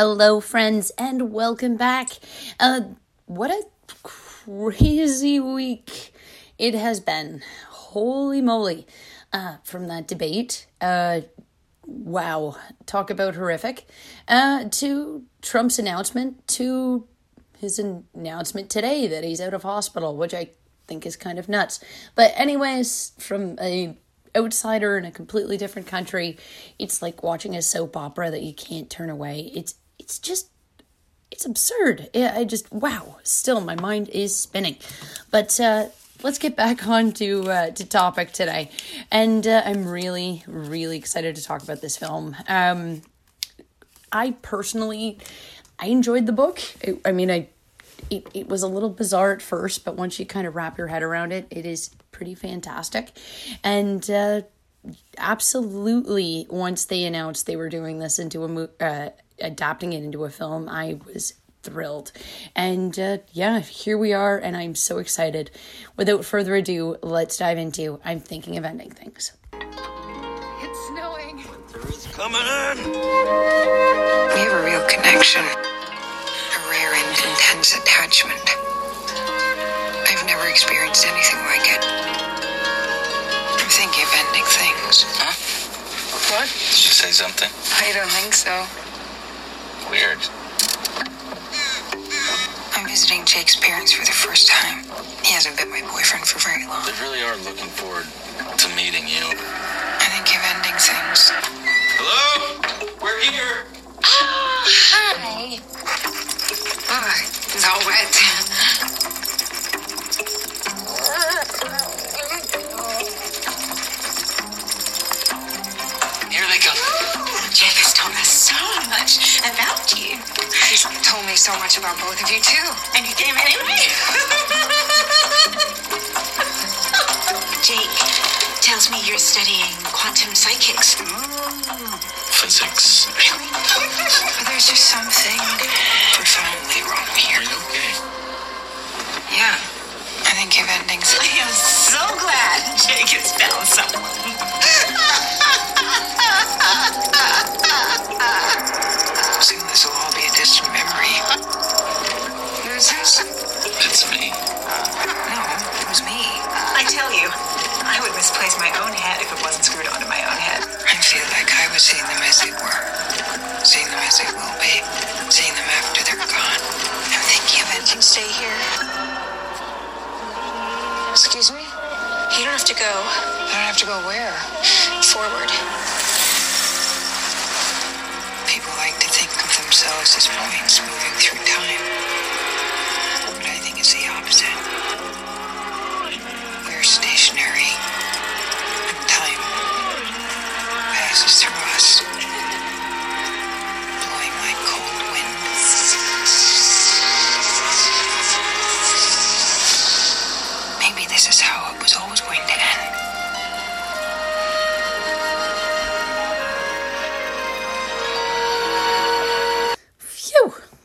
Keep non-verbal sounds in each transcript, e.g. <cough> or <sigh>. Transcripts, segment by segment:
Hello, friends, and welcome back. Uh, what a crazy week it has been. Holy moly. Uh, from that debate, uh, wow, talk about horrific, uh, to Trump's announcement, to his announcement today that he's out of hospital, which I think is kind of nuts. But, anyways, from a outsider in a completely different country, it's like watching a soap opera that you can't turn away. It's it's just it's absurd. I just wow. Still, my mind is spinning. But uh, let's get back <laughs> on to uh, to topic today, and uh, I'm really really excited to talk about this film. Um, I personally, I enjoyed the book. I, I mean, I it, it was a little bizarre at first, but once you kind of wrap your head around it, it is pretty fantastic. And uh, absolutely, once they announced they were doing this into a movie, uh, adapting it into a film, I was thrilled. And uh, yeah, here we are, and I'm so excited. Without further ado, let's dive into I'm thinking of ending things. It's snowing. Winter is coming in. We have a real connection, a rare and intense attachment. I've never experienced anything like it. I'm thinking of ending things. Huh? What? Did you say something? I don't think so. Weird. I'm visiting Jake's parents for the first time. He hasn't been my boyfriend for very long. They really are looking forward to meeting you. I think of ending things. Hello? We're here. Oh, hi. Oh, it's all wet. Much you. He's told me so much about both of you, too. And you came anyway? <laughs> Jake tells me you're studying quantum psychics. Physics. Really? But <laughs> there's just something profoundly wrong Are here. you okay? Yeah. I think you've endings. I am so glad Jake has found someone. <laughs> Soon this will all be a distant memory. Who's this? It's me. No, it was me. I tell you, I would misplace my own head if it wasn't screwed onto my own head. I feel like I was seeing them as they were,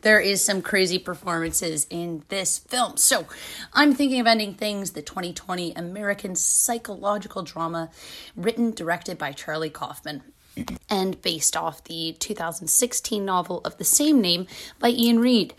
There is some crazy performances in this film. So, I'm thinking of ending things. The 2020 American psychological drama, written directed by Charlie Kaufman, and based off the 2016 novel of the same name by Iain Reid,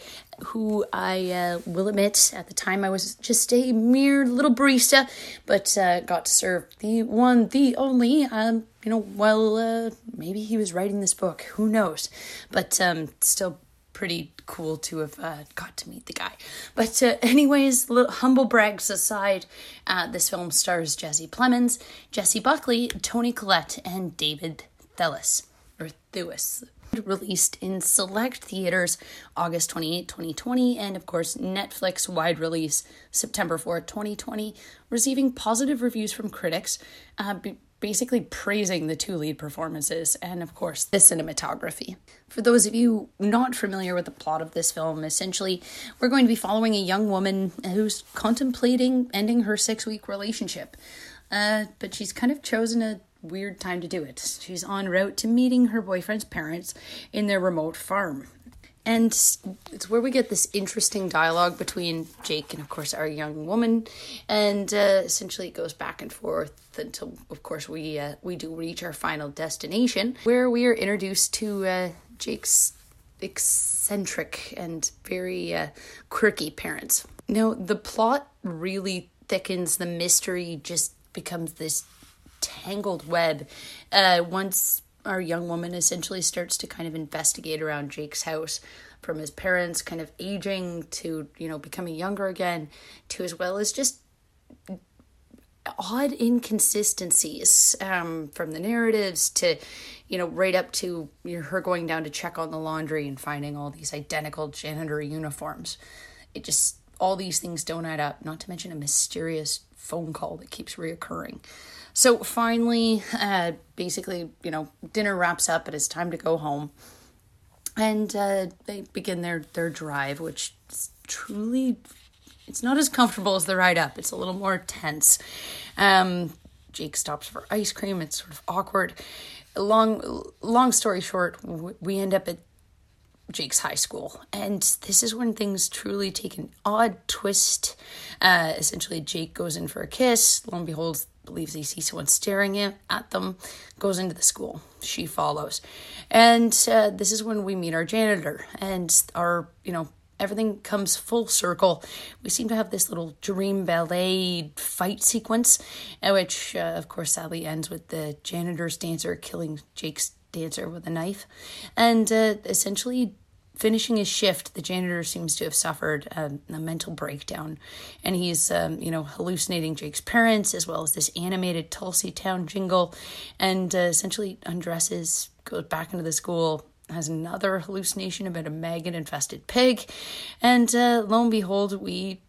who I uh, will admit at the time I was just a mere little barista, but uh, got to serve the one, the only. Um, you know, well, uh, maybe he was writing this book. Who knows? But um, still pretty cool to have uh, got to meet the guy. But uh, anyways, little humble brags aside, uh, this film stars Jesse Plemons, Jessie Buckley, Toni Collette, and David Thewlis or Thewis. Released in select theaters August 28, 2020, and of course, Netflix wide release September 4, 2020, receiving positive reviews from critics, uh, basically praising the two lead performances and, of course, the cinematography. For those of you not familiar with the plot of this film, essentially, we're going to be following a young woman who's contemplating ending her six week relationship. Uh, but she's kind of chosen a weird time to do it. She's en route to meeting her boyfriend's parents in their remote farm. And it's where we get this interesting dialogue between Jake and, of course, our young woman, and uh, essentially it goes back and forth until, of course, we uh, we do reach our final destination, where we are introduced to uh, Jake's eccentric and very uh, quirky parents. Now, the plot really thickens, the mystery just becomes this tangled web uh, once our young woman essentially starts to kind of investigate around Jake's house from his parents kind of aging to, you know, becoming younger again to as well as just odd inconsistencies um, from the narratives to, you know, right up to you know, her going down to check on the laundry and finding all these identical janitor uniforms. It just, all these things don't add up, not to mention a mysterious phone call that keeps reoccurring. So finally, uh, basically, you know, dinner wraps up, it's time to go home. And uh, they begin their, their drive, which is truly it's not as comfortable as the ride up. It's a little more tense. Um, Jake stops for ice cream. It's sort of awkward. Long, long story short, we end up at Jake's high school, and this is when things truly take an odd twist. Uh, essentially, Jake goes in for a kiss. Lo and behold, believes he sees someone staring at them. Goes into the school. She follows, and uh, this is when we meet our janitor and our, you know, everything comes full circle. We seem to have this little dream ballet fight sequence, uh, which, uh, of course, sadly ends with the janitor's dancer killing Jake's dancer with a knife. And uh, essentially, finishing his shift, the janitor seems to have suffered a, a mental breakdown, and he's, um, you know, hallucinating Jake's parents as well as this animated Tulsey Town jingle, and uh, essentially undresses, goes back into the school, has another hallucination about a maggot infested pig. And uh, lo and behold, we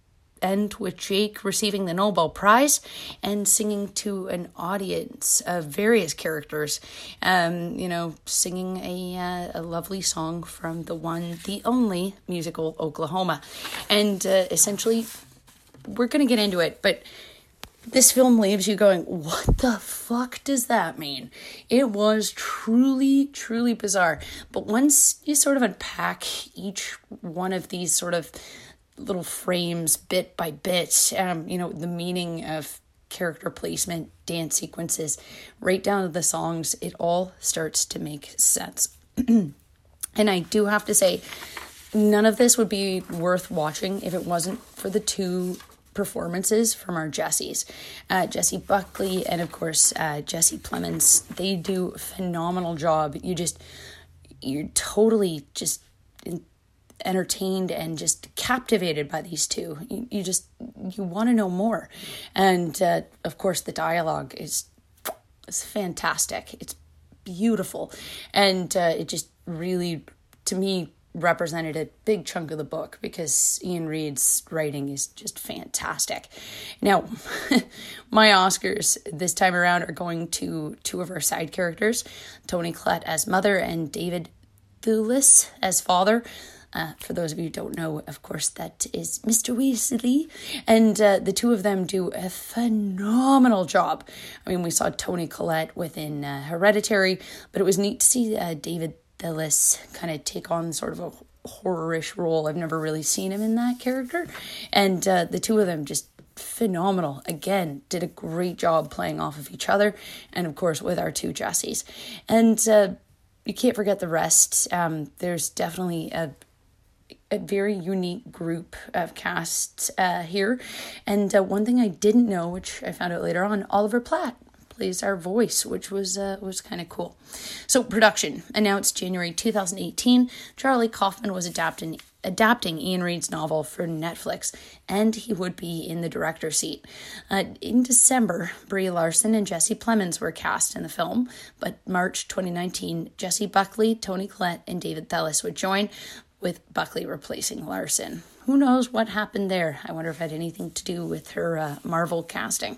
end with Jake receiving the Nobel Prize and singing to an audience of various characters, um, you know, singing a, uh, a lovely song from the one, the only musical Oklahoma. And uh, essentially, we're to get into it, but this film leaves you going, what the fuck does that mean? It was truly, truly bizarre. But once you sort of unpack each one of these sort of little frames bit by bit, um, you know, the meaning of character placement, dance sequences, right down to the songs, it all starts to make sense. <clears throat> and I do have to say, none of this would be worth watching if it wasn't for the two performances from our Jessies. Uh, Jessie Buckley and, of course, uh, Jesse Plemons. They do phenomenal job. You just, you're totally just entertained and just captivated by these two. You, you just, you want to know more. And, uh, of course, the dialogue is, is fantastic. It's beautiful. And uh, it just really, to me, represented a big chunk of the book because Iain Reid's writing is just fantastic. Now, <laughs> my Oscars this time around are going to two of our side characters Toni Collette as mother and David Thewlis as father. Uh, for those of you who don't know, of course, that is Mr. Weasley. And uh, the two of them do a phenomenal job. I mean, we saw Toni Collette within uh, Hereditary, but it was neat to see uh, David Thewlis kind of take on sort of a horrorish role. I've never really seen him in that character, and uh, the two of them just phenomenal. Again, did a great job playing off of each other, and of course with our two Jessies, and uh, you can't forget the rest. Um, there's definitely a a very unique group of casts uh, here. And uh, one thing I didn't know, which I found out later on, Oliver Platt plays our voice, which was uh, was kind of cool. So production announced January 2018. Charlie Kaufman was adapting adapting Iain Reid's novel for Netflix, and he would be in the director's seat. Uh, in December, Brie Larson and Jesse Plemons were cast in the film, but March 2019, Jessie Buckley, Toni Collette, and David Thewlis would join, with Buckley replacing Larson. Who knows what happened there? I wonder if it had anything to do with her uh, Marvel casting.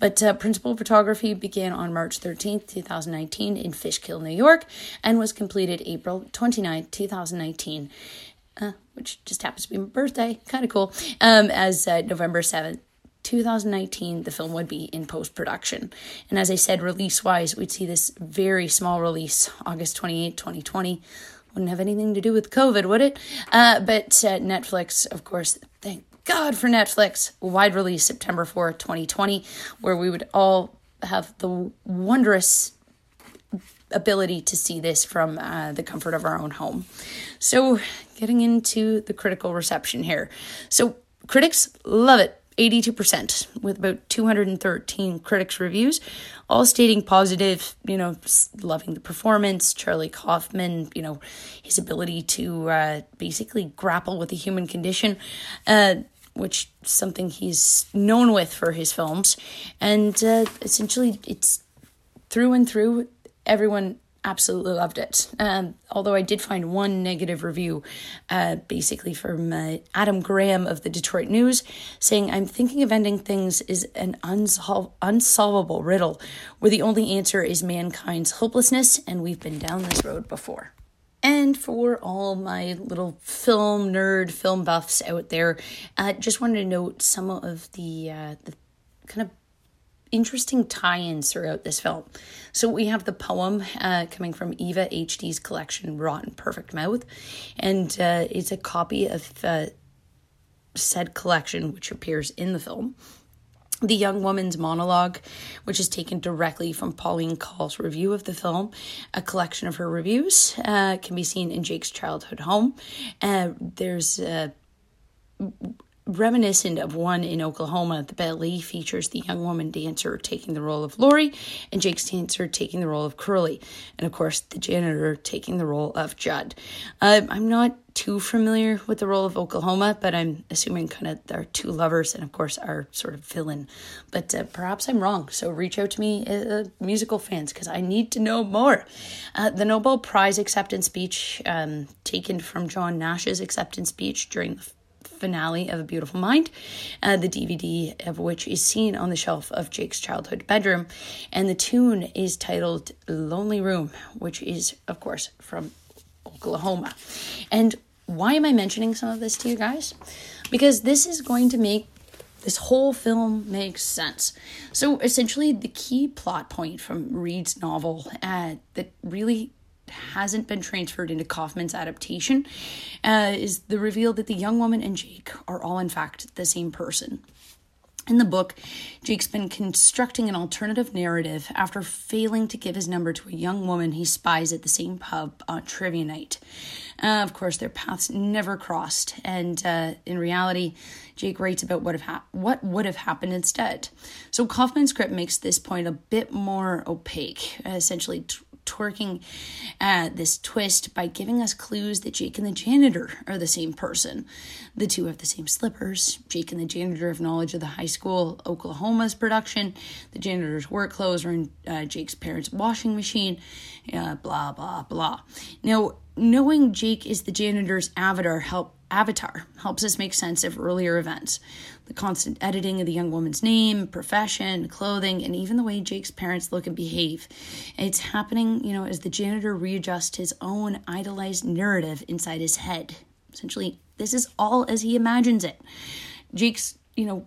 But uh, principal photography began on March 13th, 2019, in Fishkill, New York, and was completed April 29th, 2019, uh, which just happens to be my birthday. Kind of cool. Um, as uh, November 7th. 2019, the film would be in post production. And as I said, release wise, we'd see this very small release August 28, 2020 wouldn't have anything to do with COVID, would it? Uh, but uh, Netflix, of course, thank God for Netflix, wide release September 4, 2020, where we would all have the wondrous ability to see this from uh, the comfort of our own home. So, getting into the critical reception here. So, critics love it. 82% with about 213 critics reviews all stating positive you know loving the performance charlie kaufman you know his ability to uh, basically grapple with the human condition uh, which something he's known with for his films. And uh, essentially it's through and through everyone absolutely loved it. Um, although I did find one negative review, uh, basically from uh, Adam Graham of the Detroit News, saying, I'm thinking of ending things is an unsol- unsolvable riddle where the only answer is mankind's hopelessness, and we've been down this road before. And for all my little film nerd, film buffs out there, I uh, just wanted to note some of the, uh, the kind of interesting tie ins throughout this film. So we have the poem uh, coming from Eva HD's collection, Rotten Perfect Mouth, and uh, it's a copy of uh, said collection, which appears in the film. The Young Woman's Monologue, which is taken directly from Pauline Kael's review of the film. A collection of her reviews uh, can be seen in Jake's childhood home. Uh, there's uh, reminiscent of one in Oklahoma, the ballet features the young woman dancer taking the role of Laurey and Jake's dancer taking the role of Curly, and of course the janitor taking the role of Jud. Uh, I'm not too familiar with the role of Oklahoma, but I'm assuming kind of are two lovers and of course our sort of villain. But uh, perhaps I'm wrong, so reach out to me, uh, musical fans, because I need to know more. Uh, the Nobel Prize acceptance speech, um, taken from John Nash's acceptance speech during the finale of A Beautiful Mind, uh, the DVD of which is seen on the shelf of Jake's childhood bedroom. And the tune is titled Lonely Room, which is, of course, from Oklahoma. And why am I mentioning some of this to you guys? Because this is going to make this whole film makes sense. So essentially, the key plot point from Reid's novel uh, that really hasn't been transferred into Kaufman's adaptation uh, is the reveal that the young woman and Jake are all, in fact, the same person. In the book, Jake's been constructing an alternative narrative after failing to give his number to a young woman he spies at the same pub on trivia night. Uh, of course, their paths never crossed, and uh, in reality, Jake writes about what, have ha- what would have happened instead. So Kaufman's script makes this point a bit more opaque, essentially t- twerking uh, this twist by giving us clues that Jake and the janitor are the same person. The two have the same slippers. Jake and the janitor have knowledge of the high school Oklahoma's production. The janitor's work clothes are in uh, Jake's parents' washing machine. Uh, blah blah blah. Now, knowing Jake is the janitor's avatar help avatar helps us make sense of earlier events the constant editing of the young woman's name, profession, clothing, and even the way Jake's parents look and behave. It's happening, you know, as the janitor readjusts his own idolized narrative inside his head. Essentially, this is all as he imagines it. Jake's, you know,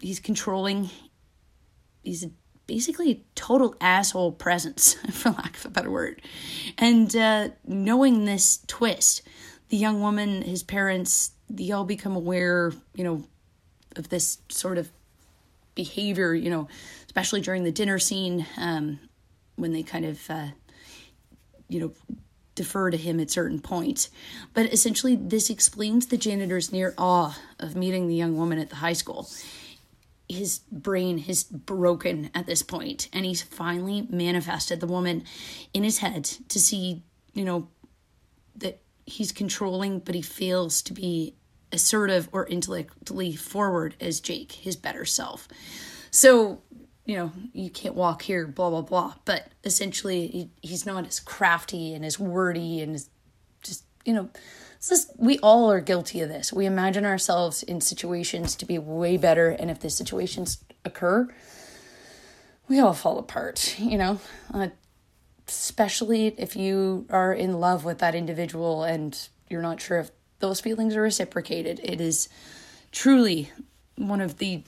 he's controlling, he's basically a total asshole presence, <laughs> for lack of a better word. And uh, knowing this twist, the young woman, his parents, they all become aware, you know, of this sort of behavior, you know, especially during the dinner scene um, when they kind of, uh, you know, defer to him at certain points. But essentially, this explains the janitor's near awe of meeting the young woman at the high school. His brain is broken at this point, and he's finally manifested the woman in his head to see, you know, that he's controlling, but he fails to be assertive or intellectually forward as Jake, his better self. So, you know, you can't walk here, blah, blah, blah. But essentially, he, he's not as crafty and as wordy and as just, you know, just, we all are guilty of this. We imagine ourselves in situations to be way better. And if the situations occur, we all fall apart, you know? Uh, especially if you are in love with that individual and you're not sure if those feelings are reciprocated. It is truly one of the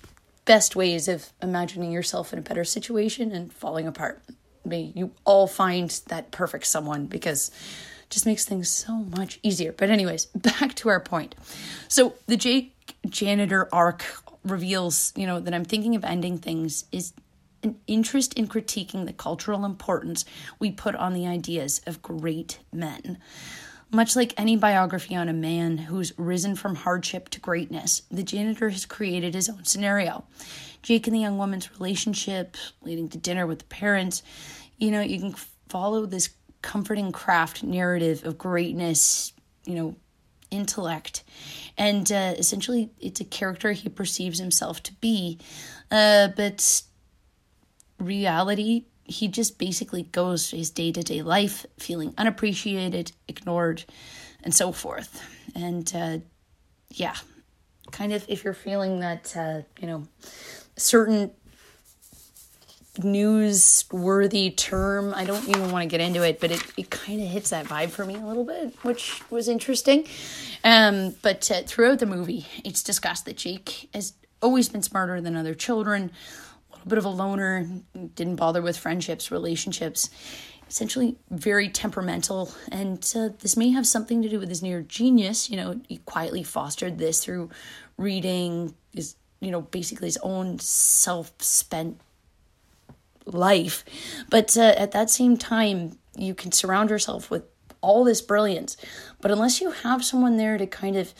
best ways of imagining yourself in a better situation and falling apart. May you all find that perfect someone because it just makes things so much easier. But anyways, <laughs> back to our point. So the Jake janitor arc reveals, you know, that I'm thinking of ending things is an interest in critiquing the cultural importance we put on the ideas of great men. Much like any biography on a man who's risen from hardship to greatness, the janitor has created his own scenario. Jake and the young woman's relationship, leading to dinner with the parents, you know, you can follow this comforting craft narrative of greatness, you know, intellect. And uh, essentially, it's a character he perceives himself to be. Uh, but reality, he just basically goes his day to day life feeling unappreciated, ignored, and so forth. And uh, yeah, kind of if you're feeling that, uh, you know, certain newsworthy term. I don't even want to get into it, but it, it kind of hits that vibe for me a little bit, which was interesting. Um, but uh, throughout the movie, it's discussed that Jake has always been smarter than other children, little bit of a loner, didn't bother with friendships, relationships, essentially very temperamental. And uh, this may have something to do with his near genius. You know, he quietly fostered this through reading, his, you know, basically his own self spent life. But uh, at that same time, you can surround yourself with all this brilliance. But unless you have someone there to kind of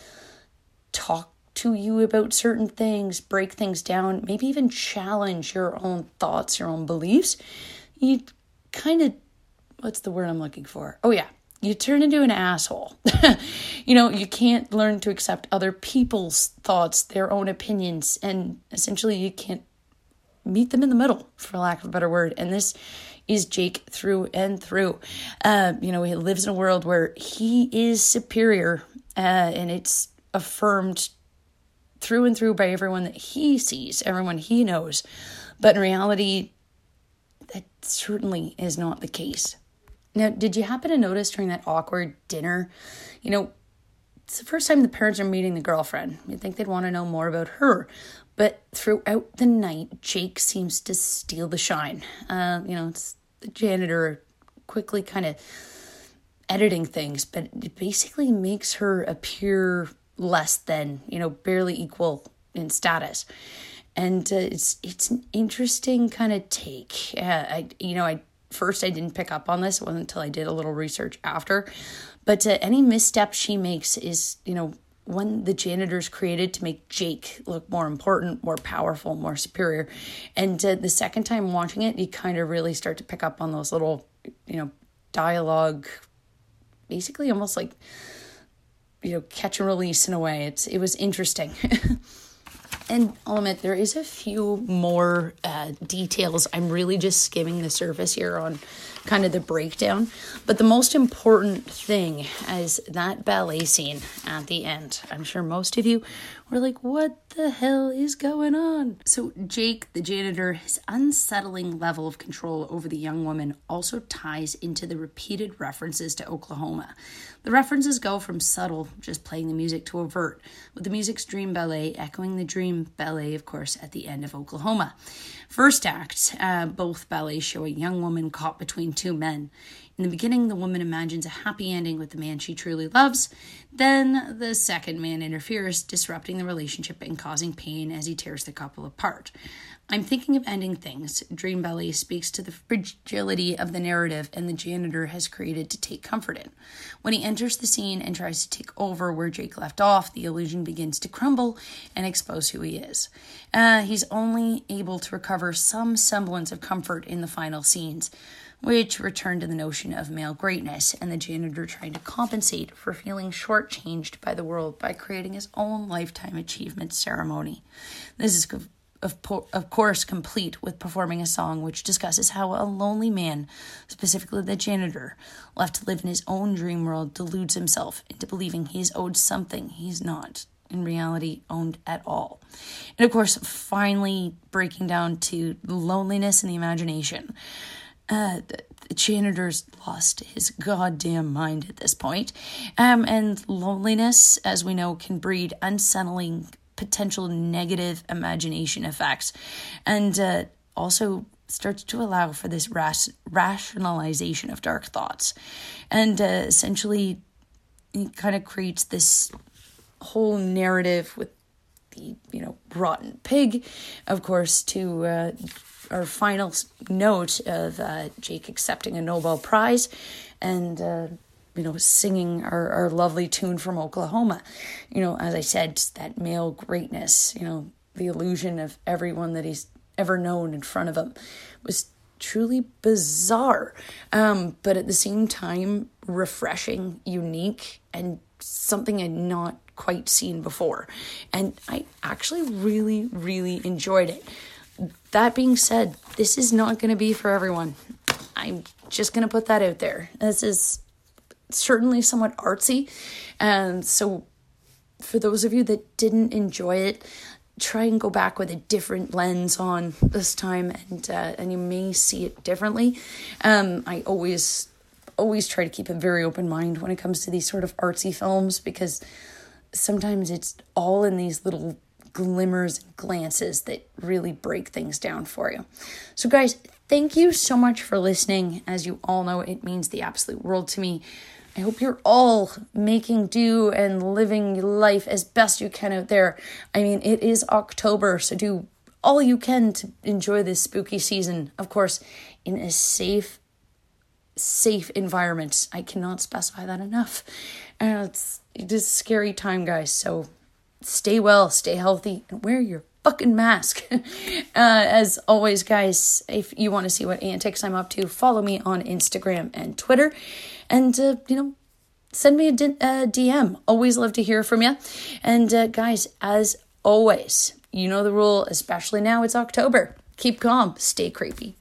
talk to you about certain things, break things down, maybe even challenge your own thoughts, your own beliefs, you kind of, what's the word I'm looking for? Oh, yeah. You turn into an asshole. <laughs> you know, you can't learn to accept other people's thoughts, their own opinions, and essentially you can't meet them in the middle, for lack of a better word. And this is Jake through and through. Uh, you know, he lives in a world where he is superior, uh, and it's affirmed through and through by everyone that he sees, everyone he knows. But in reality, that certainly is not the case. Now, did you happen to notice during that awkward dinner? You know, it's the first time the parents are meeting the girlfriend. You'd think they'd want to know more about her. But throughout the night, Jake seems to steal the shine. Uh, you know, it's the janitor quickly kind of editing things, but it basically makes her appear less than, you know, barely equal in status. And uh, it's it's an interesting kind of take. Uh, I you know I first I didn't pick up on this. It wasn't until I did a little research after. But uh, any misstep she makes is you know when the janitors created to make Jake look more important, more powerful, more superior. And uh, the second time watching it, you kind of really start to pick up on those little, you know, dialogue, basically almost like, you know, catch and release in a way. It's it was interesting. <laughs> and I'll admit there is a few more uh, details. I'm really just skimming the surface here on kind of the breakdown. But the most important thing is that ballet scene at the end. I'm sure most of you were like, what the hell is going on? So, Jake, the janitor, his unsettling level of control over the young woman also ties into the repeated references to Oklahoma. The references go from subtle, just playing the music, to overt, with the music's dream ballet echoing the dream ballet, of course, at the end of Oklahoma. First act, uh, both ballets show a young woman caught between two men. In the beginning, the woman imagines a happy ending with the man she truly loves. Then the second man interferes, disrupting the relationship and causing pain as he tears the couple apart. I'm thinking of ending things. Dream Ballet speaks to the fragility of the narrative and the janitor has created to take comfort in. When he enters the scene and tries to take over where Jake left off, the illusion begins to crumble and expose who he is. Uh, he's only able to recover some semblance of comfort in the final scenes which returned to the notion of male greatness and the janitor trying to compensate for feeling shortchanged by the world by creating his own lifetime achievement ceremony. This is of, of course complete with performing a song which discusses how a lonely man, specifically the janitor, left to live in his own dream world, deludes himself into believing he is owed something he's not in reality owned at all. And of course, finally breaking down to loneliness and the imagination. Uh, the janitor's lost his goddamn mind at this point. Um, and loneliness, as we know, can breed unsettling potential negative imagination effects and uh, also starts to allow for this ras- rationalization of dark thoughts. And uh, essentially, it kind of creates this whole narrative with the, you know, rotten pig, of course, to. Our final note of uh, Jake accepting a Nobel Prize and, uh, you know, singing our, our lovely tune from Oklahoma. You know, as I said, that male greatness, you know, the illusion of everyone that he's ever known in front of him was truly bizarre. Um, but at the same time, refreshing, unique, and something I'd not quite seen before. And I actually really, really enjoyed it. That being said, this is not going to be for everyone. I'm just going to put that out there. This is certainly somewhat artsy. And so, for those of you that didn't enjoy it, try and go back with a different lens on this time and uh, and you may see it differently um, i always always try to keep a very open mind when it comes to these sort of artsy films because sometimes it's all in these little glimmers glances that really break things down for you so guys thank you so much for listening as you all know it means the absolute world to me I hope you're all making do and living life as best you can out there. I mean, it is October, so do all you can to enjoy this spooky season. Of course, in a safe, safe environment. I cannot specify that enough. And it's it is a scary time, guys. So stay well, stay healthy, and wear your fucking mask. <laughs> uh, as always, guys, if you want to see what antics I'm up to, follow me on Instagram and Twitter. And uh, you know send me a, D- a dm always love to hear from you and uh, guys as always you know the rule especially now it's october. Keep calm stay creepy